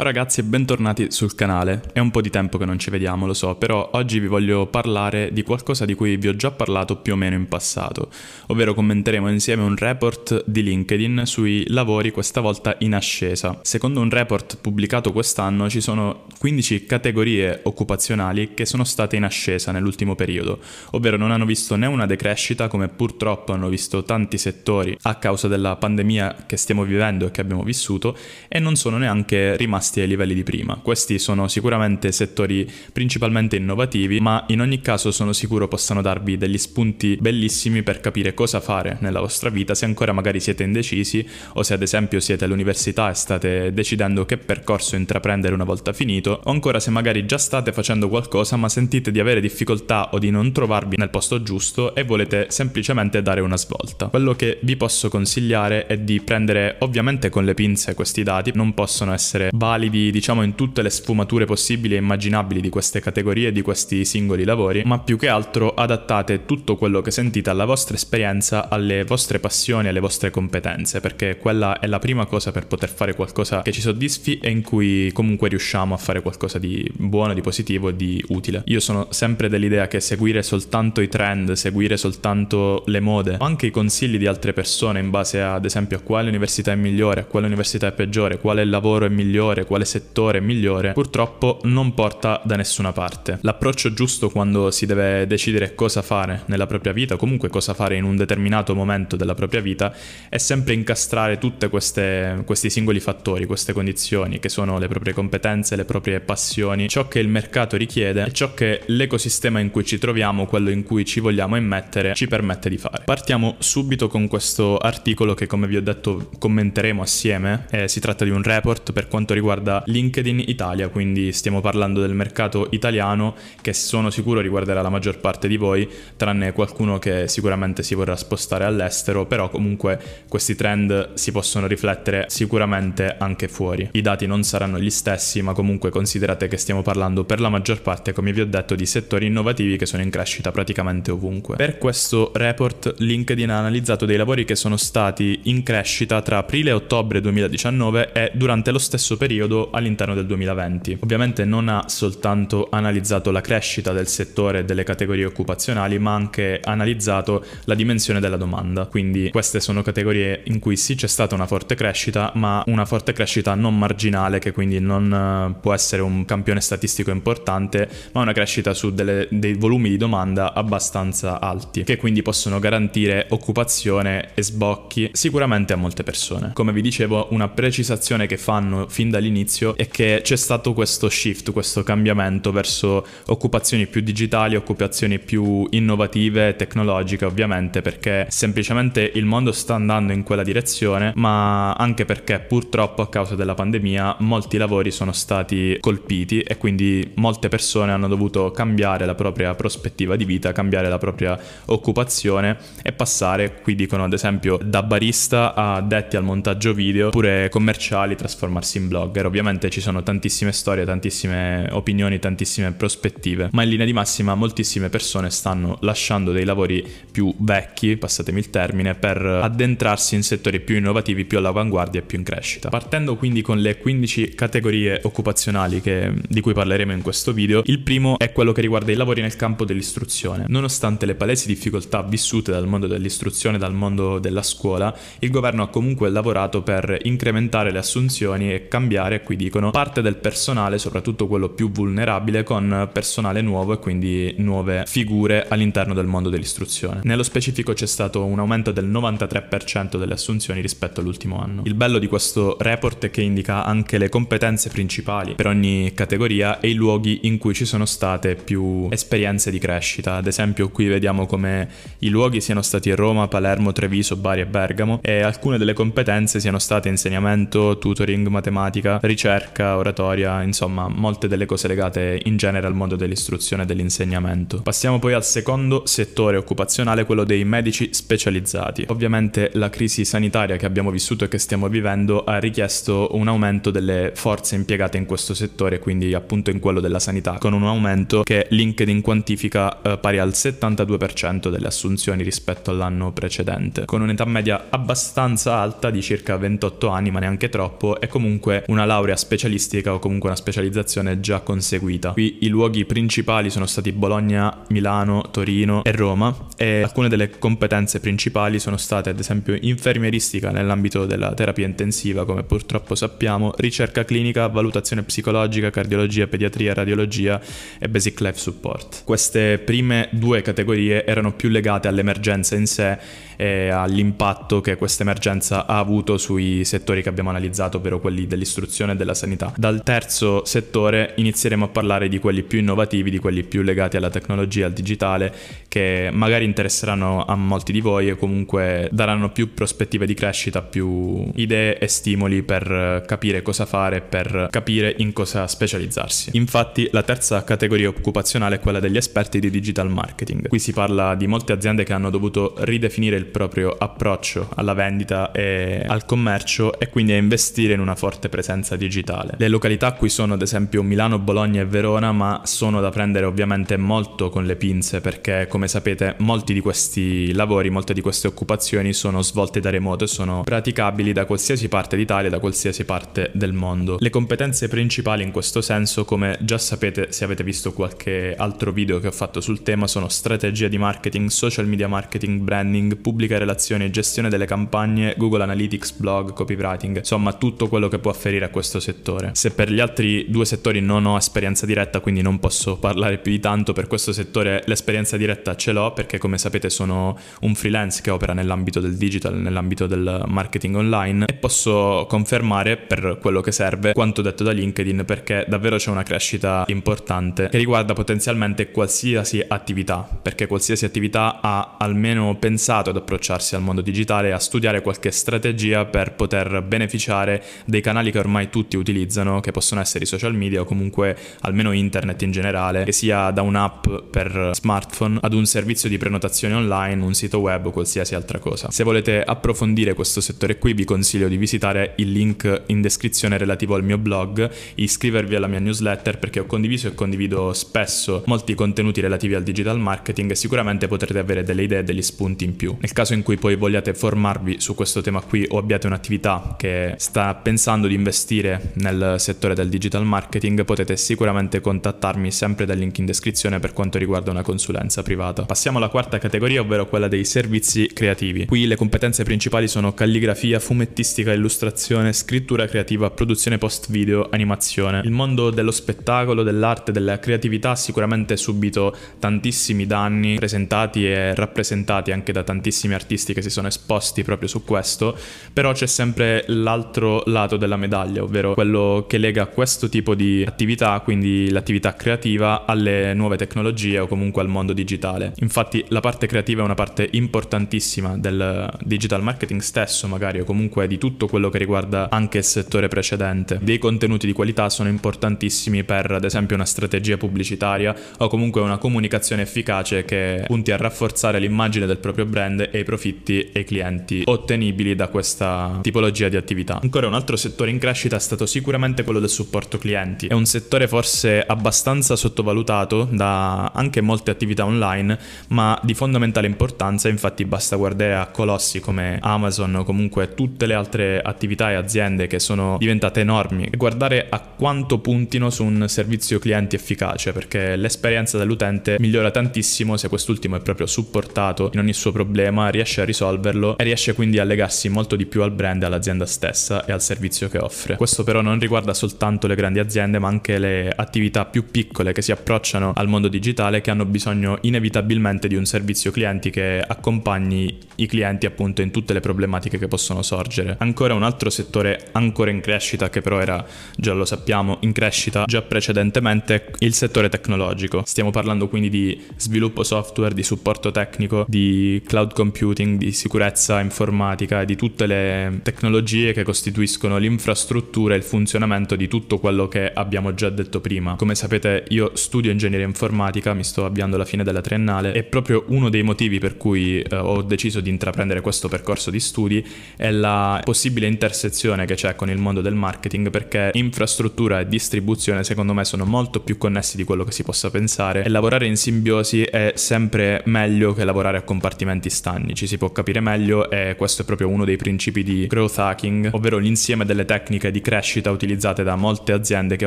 Ciao ragazzi e bentornati sul canale. È un po' di tempo che non ci vediamo, lo so, però oggi vi voglio parlare di qualcosa di cui vi ho già parlato più o meno in passato, ovvero commenteremo insieme un report di LinkedIn sui lavori questa volta in ascesa. Secondo un report pubblicato quest'anno ci sono 15 categorie occupazionali che sono state in ascesa nell'ultimo periodo, ovvero non hanno visto né una decrescita come purtroppo hanno visto tanti settori a causa della pandemia che stiamo vivendo e che abbiamo vissuto e non sono neanche rimasti rimasti ai livelli di prima. Questi sono sicuramente settori principalmente innovativi, ma in ogni caso sono sicuro possano darvi degli spunti bellissimi per capire cosa fare nella vostra vita, se ancora magari siete indecisi o se ad esempio siete all'università e state decidendo che percorso intraprendere una volta finito, o ancora se magari già state facendo qualcosa ma sentite di avere difficoltà o di non trovarvi nel posto giusto e volete semplicemente dare una svolta. Quello che vi posso consigliare è di prendere ovviamente con le pinze questi dati, non possono essere validi validi diciamo in tutte le sfumature possibili e immaginabili di queste categorie, di questi singoli lavori, ma più che altro adattate tutto quello che sentite alla vostra esperienza, alle vostre passioni, alle vostre competenze, perché quella è la prima cosa per poter fare qualcosa che ci soddisfi e in cui comunque riusciamo a fare qualcosa di buono, di positivo e di utile. Io sono sempre dell'idea che seguire soltanto i trend, seguire soltanto le mode, o anche i consigli di altre persone in base ad esempio a quale università è migliore, a quale università è peggiore, quale lavoro è migliore, quale settore migliore, purtroppo non porta da nessuna parte. L'approccio giusto quando si deve decidere cosa fare nella propria vita, comunque cosa fare in un determinato momento della propria vita, è sempre incastrare tutti questi singoli fattori, queste condizioni, che sono le proprie competenze, le proprie passioni, ciò che il mercato richiede e ciò che l'ecosistema in cui ci troviamo, quello in cui ci vogliamo immettere, ci permette di fare. Partiamo subito con questo articolo che come vi ho detto commenteremo assieme, eh, si tratta di un report per quanto riguarda riguarda LinkedIn Italia, quindi stiamo parlando del mercato italiano che sono sicuro riguarderà la maggior parte di voi, tranne qualcuno che sicuramente si vorrà spostare all'estero, però comunque questi trend si possono riflettere sicuramente anche fuori. I dati non saranno gli stessi, ma comunque considerate che stiamo parlando per la maggior parte, come vi ho detto, di settori innovativi che sono in crescita praticamente ovunque. Per questo report LinkedIn ha analizzato dei lavori che sono stati in crescita tra aprile e ottobre 2019 e durante lo stesso periodo periodo all'interno del 2020. Ovviamente non ha soltanto analizzato la crescita del settore delle categorie occupazionali, ma anche analizzato la dimensione della domanda. Quindi queste sono categorie in cui sì c'è stata una forte crescita, ma una forte crescita non marginale, che quindi non eh, può essere un campione statistico importante, ma una crescita su delle, dei volumi di domanda abbastanza alti, che quindi possono garantire occupazione e sbocchi sicuramente a molte persone. Come vi dicevo, una precisazione che fanno fin dall'inizio all'inizio è che c'è stato questo shift, questo cambiamento verso occupazioni più digitali, occupazioni più innovative, tecnologiche ovviamente, perché semplicemente il mondo sta andando in quella direzione, ma anche perché purtroppo a causa della pandemia molti lavori sono stati colpiti e quindi molte persone hanno dovuto cambiare la propria prospettiva di vita, cambiare la propria occupazione e passare, qui dicono ad esempio, da barista a addetti al montaggio video, oppure commerciali, trasformarsi in blogger blogger. Ovviamente ci sono tantissime storie, tantissime opinioni, tantissime prospettive, ma in linea di massima moltissime persone stanno lasciando dei lavori più vecchi, passatemi il termine, per addentrarsi in settori più innovativi, più all'avanguardia e più in crescita. Partendo quindi con le 15 categorie occupazionali che, di cui parleremo in questo video, il primo è quello che riguarda i lavori nel campo dell'istruzione. Nonostante le palesi difficoltà vissute dal mondo dell'istruzione, dal mondo della scuola, il governo ha comunque lavorato per incrementare le assunzioni e cambiare cambiare, qui dicono, parte del personale, soprattutto quello più vulnerabile, con personale nuovo e quindi nuove figure all'interno del mondo dell'istruzione. Nello specifico c'è stato un aumento del 93% delle assunzioni rispetto all'ultimo anno. Il bello di questo report è che indica anche le competenze principali per ogni categoria e i luoghi in cui ci sono state più esperienze di crescita. Ad esempio qui vediamo come i luoghi siano stati Roma, Palermo, Treviso, Bari e Bergamo e alcune delle competenze siano state insegnamento, tutoring, matematica, ricerca, oratoria, insomma molte delle cose legate in genere al mondo dell'istruzione e dell'insegnamento. Passiamo poi al secondo settore occupazionale, quello dei medici specializzati. Ovviamente la crisi sanitaria che abbiamo vissuto e che stiamo vivendo ha richiesto un aumento delle forze impiegate in questo settore, quindi appunto in quello della sanità, con un aumento che LinkedIn quantifica eh, pari al 72% delle assunzioni rispetto all'anno precedente, con un'età media abbastanza alta di circa 28 anni, ma neanche troppo, e comunque una laurea specialistica o comunque una specializzazione già conseguita. Qui i luoghi principali sono stati Bologna, Milano, Torino e Roma e alcune delle competenze principali sono state ad esempio infermieristica nell'ambito della terapia intensiva come purtroppo sappiamo, ricerca clinica, valutazione psicologica, cardiologia, pediatria, radiologia e basic life support. Queste prime due categorie erano più legate all'emergenza in sé e all'impatto che questa emergenza ha avuto sui settori che abbiamo analizzato, ovvero quelli dell'istruzione e della sanità. Dal terzo settore inizieremo a parlare di quelli più innovativi, di quelli più legati alla tecnologia, al digitale, che magari interesseranno a molti di voi e comunque daranno più prospettive di crescita, più idee e stimoli per capire cosa fare, per capire in cosa specializzarsi. Infatti la terza categoria occupazionale è quella degli esperti di digital marketing. Qui si parla di molte aziende che hanno dovuto ridefinire il proprio approccio alla vendita e al commercio e quindi a investire in una forte presenza digitale. Le località qui sono ad esempio Milano, Bologna e Verona, ma sono da prendere ovviamente molto con le pinze perché come sapete molti di questi lavori, molte di queste occupazioni sono svolte da remoto e sono praticabili da qualsiasi parte d'Italia, da qualsiasi parte del mondo. Le competenze principali in questo senso, come già sapete se avete visto qualche altro video che ho fatto sul tema, sono strategia di marketing, social media marketing, branding, pubblicità pubblica relazioni, gestione delle campagne, Google Analytics, blog, copywriting, insomma tutto quello che può afferire a questo settore. Se per gli altri due settori non ho esperienza diretta, quindi non posso parlare più di tanto, per questo settore l'esperienza diretta ce l'ho perché come sapete sono un freelance che opera nell'ambito del digital, nell'ambito del marketing online e posso confermare per quello che serve quanto detto da LinkedIn perché davvero c'è una crescita importante che riguarda potenzialmente qualsiasi attività, perché qualsiasi attività ha almeno pensato ad approcciarsi al mondo digitale e a studiare qualche strategia per poter beneficiare dei canali che ormai tutti utilizzano, che possono essere i social media o comunque almeno internet in generale, che sia da un'app per smartphone ad un servizio di prenotazione online, un sito web o qualsiasi altra cosa. Se volete approfondire questo settore qui vi consiglio di visitare il link in descrizione relativo al mio blog, iscrivervi alla mia newsletter perché ho condiviso e condivido spesso molti contenuti relativi al digital marketing e sicuramente potrete avere delle idee e degli spunti in più. Caso in cui poi vogliate formarvi su questo tema qui o abbiate un'attività che sta pensando di investire nel settore del digital marketing, potete sicuramente contattarmi sempre dal link in descrizione per quanto riguarda una consulenza privata. Passiamo alla quarta categoria, ovvero quella dei servizi creativi. Qui le competenze principali sono calligrafia, fumettistica, illustrazione, scrittura creativa, produzione post video, animazione. Il mondo dello spettacolo, dell'arte, della creatività ha sicuramente subito tantissimi danni presentati e rappresentati anche da tantissimi tantissimi artisti che si sono esposti proprio su questo, però c'è sempre l'altro lato della medaglia, ovvero quello che lega questo tipo di attività, quindi l'attività creativa, alle nuove tecnologie o comunque al mondo digitale. Infatti la parte creativa è una parte importantissima del digital marketing stesso, magari, o comunque di tutto quello che riguarda anche il settore precedente. Dei contenuti di qualità sono importantissimi per, ad esempio, una strategia pubblicitaria o comunque una comunicazione efficace che punti a rafforzare l'immagine del proprio brand e i profitti e i clienti ottenibili da questa tipologia di attività. Ancora un altro settore in crescita è stato sicuramente quello del supporto clienti. È un settore forse abbastanza sottovalutato da anche molte attività online, ma di fondamentale importanza, infatti basta guardare a colossi come Amazon o comunque tutte le altre attività e aziende che sono diventate enormi e guardare a quanto puntino su un servizio clienti efficace, perché l'esperienza dell'utente migliora tantissimo se quest'ultimo è proprio supportato in ogni suo problema riesce a risolverlo e riesce quindi a legarsi molto di più al brand, all'azienda stessa e al servizio che offre. Questo però non riguarda soltanto le grandi aziende ma anche le attività più piccole che si approcciano al mondo digitale che hanno bisogno inevitabilmente di un servizio clienti che accompagni i clienti appunto in tutte le problematiche che possono sorgere. Ancora un altro settore ancora in crescita che però era, già lo sappiamo, in crescita già precedentemente, il settore tecnologico. Stiamo parlando quindi di sviluppo software, di supporto tecnico, di cloud computing computing, di sicurezza informatica, di tutte le tecnologie che costituiscono l'infrastruttura e il funzionamento di tutto quello che abbiamo già detto prima. Come sapete io studio ingegneria informatica, mi sto avviando alla fine della triennale e proprio uno dei motivi per cui eh, ho deciso di intraprendere questo percorso di studi è la possibile intersezione che c'è con il mondo del marketing perché infrastruttura e distribuzione secondo me sono molto più connessi di quello che si possa pensare e lavorare in simbiosi è sempre meglio che lavorare a compartimenti stagni anni. Ci si può capire meglio e questo è proprio uno dei principi di growth hacking, ovvero l'insieme delle tecniche di crescita utilizzate da molte aziende che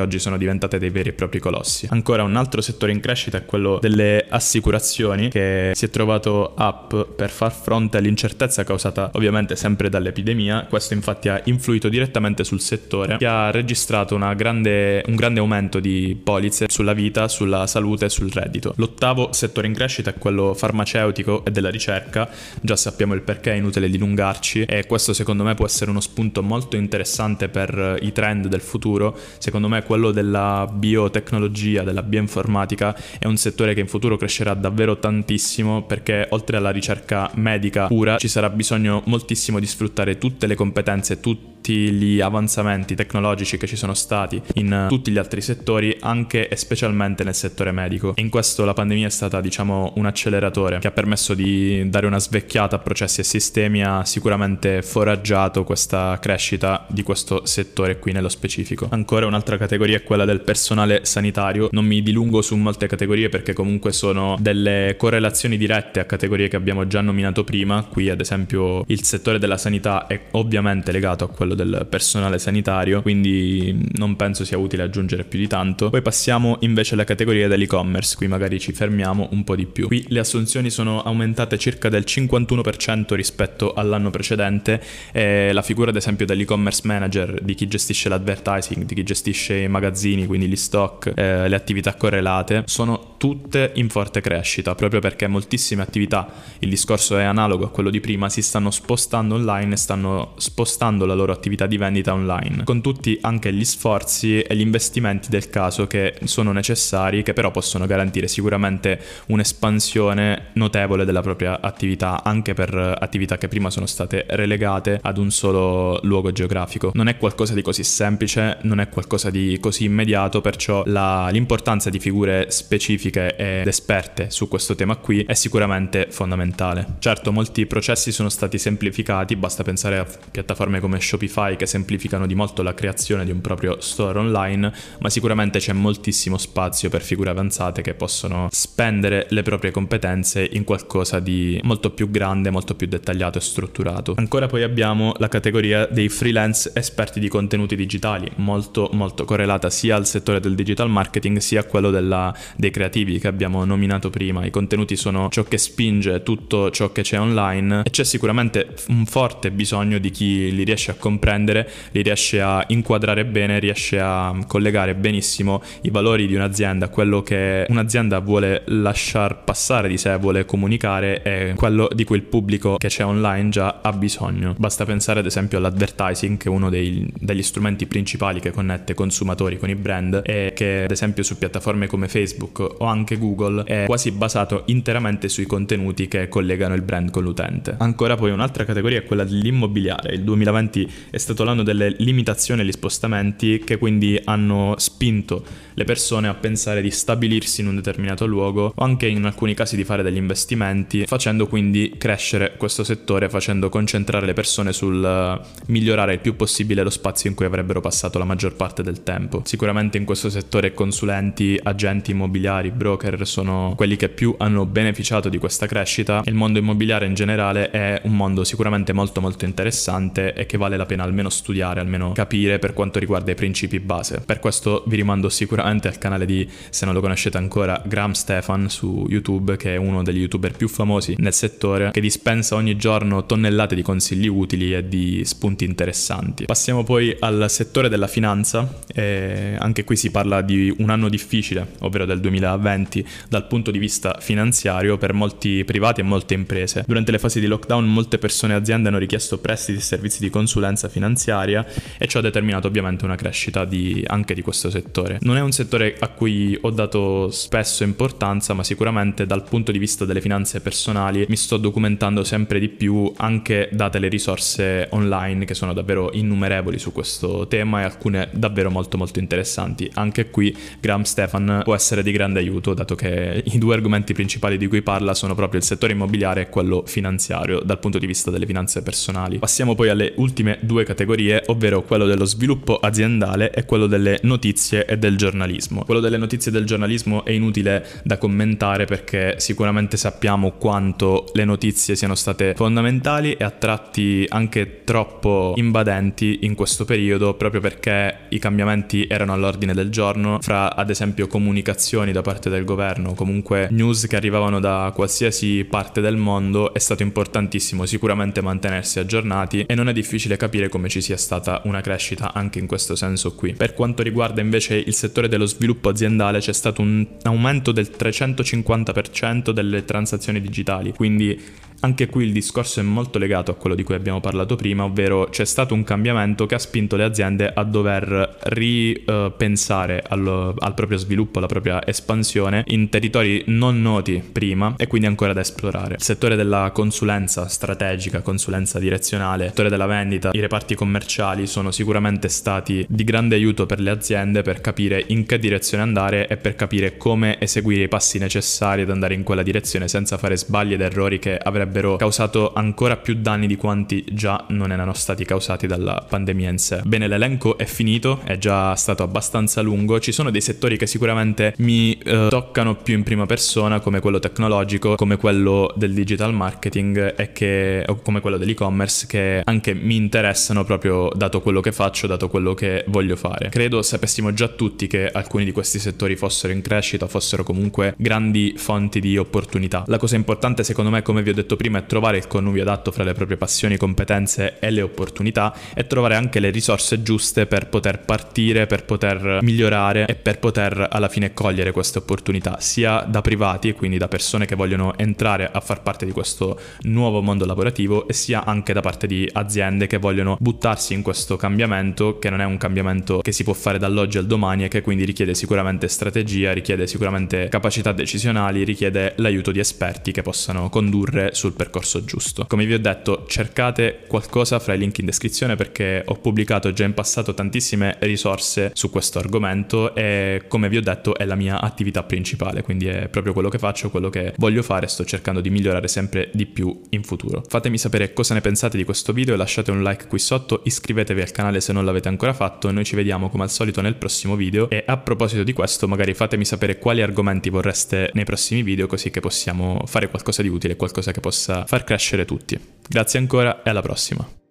oggi sono diventate dei veri e propri colossi. Ancora un altro settore in crescita è quello delle assicurazioni che si è trovato up per far fronte all'incertezza causata ovviamente sempre dall'epidemia. Questo infatti ha influito direttamente sul settore che ha registrato grande, un grande aumento di polizze sulla vita, sulla salute e sul reddito. L'ottavo settore in crescita è quello farmaceutico e della ricerca, già sappiamo il perché, è inutile dilungarci e questo secondo me può essere uno spunto molto interessante per i trend del futuro. Secondo me quello della biotecnologia, della bioinformatica è un settore che in futuro crescerà davvero tantississimo perché oltre alla ricerca medica pura ci sarà bisogno moltissimo di sfruttare tutte le competenze, tutti gli avanzamenti tecnologici che ci sono stati in tutti gli altri settori, anche e specialmente nel settore medico. E in questo la pandemia è stata, diciamo, un acceleratore che ha permesso di dare una svecchiata a processi e sistemi, ha sicuramente foraggiato questa crescita di questo settore qui nello specifico. Ancora un'altra categoria è quella del personale sanitario. Non mi dilungo su molte categorie perché comunque sono delle correlazioni dirette a categorie che abbiamo già nominato prima. Qui ad esempio il settore della sanità è ovviamente legato a quello quello del personale sanitario, quindi non penso sia utile aggiungere più di tanto. Poi passiamo invece alla categoria dell'e-commerce, qui magari ci fermiamo un po' di più. Qui le assunzioni sono aumentate circa del 51% rispetto all'anno precedente e la figura ad esempio dell'e-commerce manager, di chi gestisce l'advertising, di chi gestisce i magazzini, quindi gli stock, eh, le attività correlate, sono tutte in forte crescita, proprio perché moltissime attività, il discorso è analogo a quello di prima, si stanno spostando online e stanno spostando la loro attività attività di vendita online, con tutti anche gli sforzi e gli investimenti del caso che sono necessari, che però possono garantire sicuramente un'espansione notevole della propria attività, anche per attività che prima sono state relegate ad un solo luogo geografico. Non è qualcosa di così semplice, non è qualcosa di così immediato, perciò la, l'importanza di figure specifiche ed esperte su questo tema qui è sicuramente fondamentale. Certo, molti processi sono stati semplificati, basta pensare a piattaforme come Shopify Shopify che semplificano di molto la creazione di un proprio store online, ma sicuramente c'è moltissimo spazio per figure avanzate che possono spendere le proprie competenze in qualcosa di molto più grande, molto più dettagliato e strutturato. Ancora poi abbiamo la categoria dei freelance esperti di contenuti digitali, molto molto correlata sia al settore del digital marketing sia a quello della, dei creativi che abbiamo nominato prima. I contenuti sono ciò che spinge tutto ciò che c'è online e c'è sicuramente un forte bisogno di chi li riesce a comprare comprendere, li riesce a inquadrare bene, riesce a collegare benissimo i valori di un'azienda, quello che un'azienda vuole lasciar passare di sé, vuole comunicare e quello di cui il pubblico che c'è online già ha bisogno. Basta pensare ad esempio all'advertising, che è uno dei, degli strumenti principali che connette consumatori con i brand e che ad esempio su piattaforme come Facebook o anche Google è quasi basato interamente sui contenuti che collegano il brand con l'utente. Ancora poi un'altra categoria è quella dell'immobiliare. Il 2020 è stato l'anno delle limitazioni agli spostamenti che quindi hanno spinto le persone a pensare di stabilirsi in un determinato luogo o anche in alcuni casi di fare degli investimenti, facendo quindi crescere questo settore, facendo concentrare le persone sul eh, migliorare il più possibile lo spazio in cui avrebbero passato la maggior parte del tempo. Sicuramente in questo settore consulenti, agenti immobiliari, broker sono quelli che più hanno beneficiato di questa crescita. Il mondo immobiliare in generale è un mondo sicuramente molto molto interessante e che vale la pena almeno studiare, almeno capire per quanto riguarda i principi base. Per questo vi rimando sicuramente al canale di, se non lo conoscete ancora, Graham Stefan su YouTube, che è uno degli youtuber più famosi nel settore, che dispensa ogni giorno tonnellate di consigli utili e di spunti interessanti. Passiamo poi al settore della finanza, e anche qui si parla di un anno difficile, ovvero del 2020, dal punto di vista finanziario per molti privati e molte imprese. Durante le fasi di lockdown molte persone e aziende hanno richiesto prestiti e servizi di consulenza finanziaria e ciò ha determinato ovviamente una crescita di, anche di questo settore. Non è un settore a cui ho dato spesso importanza, ma sicuramente dal punto di vista delle finanze personali mi sto documentando sempre di più anche date le risorse online che sono davvero innumerevoli su questo tema e alcune davvero molto molto interessanti. Anche qui Graham Stefan può essere di grande aiuto dato che i due argomenti principali di cui parla sono proprio il settore immobiliare e quello finanziario dal punto di vista delle finanze personali. Passiamo poi alle ultime due due categorie, ovvero quello dello sviluppo aziendale e quello delle notizie e del giornalismo. Quello delle notizie e del giornalismo è inutile da commentare perché sicuramente sappiamo quanto le notizie siano state fondamentali e a tratti anche troppo invadenti in questo periodo proprio perché i cambiamenti erano all'ordine del giorno fra ad esempio comunicazioni da parte del governo, comunque news che arrivavano da qualsiasi parte del mondo è stato importantissimo sicuramente mantenersi aggiornati e non è difficile capire come ci sia stata una crescita anche in questo senso qui. Per quanto riguarda invece il settore dello sviluppo aziendale c'è stato un aumento del 350% delle transazioni digitali, quindi anche qui il discorso è molto legato a quello di cui abbiamo parlato prima, ovvero c'è stato un cambiamento che ha spinto le aziende a dover ripensare al, al, proprio sviluppo, alla propria espansione in territori non noti prima e quindi ancora da esplorare. Il settore della consulenza strategica, consulenza direzionale, il settore della vendita, i reparti commerciali sono sicuramente stati di grande aiuto per le aziende per capire in che direzione andare e per capire come eseguire i passi necessari ad andare in quella direzione senza fare sbagli ed errori che avrebbero avrebbero causato ancora più danni di quanti già non erano stati causati dalla pandemia in sé. Bene, l'elenco è finito, è già stato abbastanza lungo, ci sono dei settori che sicuramente mi eh, toccano più in prima persona, come quello tecnologico, come quello del digital marketing e che, o come quello dell'e-commerce, che anche mi interessano proprio dato quello che faccio, dato quello che voglio fare. Credo sapessimo già tutti che alcuni di questi settori fossero in crescita, fossero comunque grandi fonti di opportunità. La cosa importante secondo me, come vi ho detto prima, prima è trovare il connubio adatto fra le proprie passioni, competenze e le opportunità e trovare anche le risorse giuste per poter partire, per poter migliorare e per poter alla fine cogliere queste opportunità, sia da privati, quindi da persone che vogliono entrare a far parte di questo nuovo mondo lavorativo, e sia anche da parte di aziende che vogliono buttarsi in questo cambiamento, che non è un cambiamento che si può fare dall'oggi al domani e che quindi richiede sicuramente strategia, richiede sicuramente capacità decisionali, richiede l'aiuto di esperti che possano condurre sul percorso giusto. Come vi ho detto, cercate qualcosa fra i link in descrizione perché ho pubblicato già in passato tantissime risorse su questo argomento e come vi ho detto è la mia attività principale, quindi è proprio quello che faccio, quello che voglio fare, sto cercando di migliorare sempre di più in futuro. Fatemi sapere cosa ne pensate di questo video, lasciate un like qui sotto, iscrivetevi al canale se non l'avete ancora fatto noi ci vediamo come al solito nel prossimo video e a proposito di questo magari fatemi sapere quali argomenti vorreste nei prossimi video così che possiamo fare qualcosa di utile, qualcosa che possa far crescere tutti. Grazie ancora e alla prossima.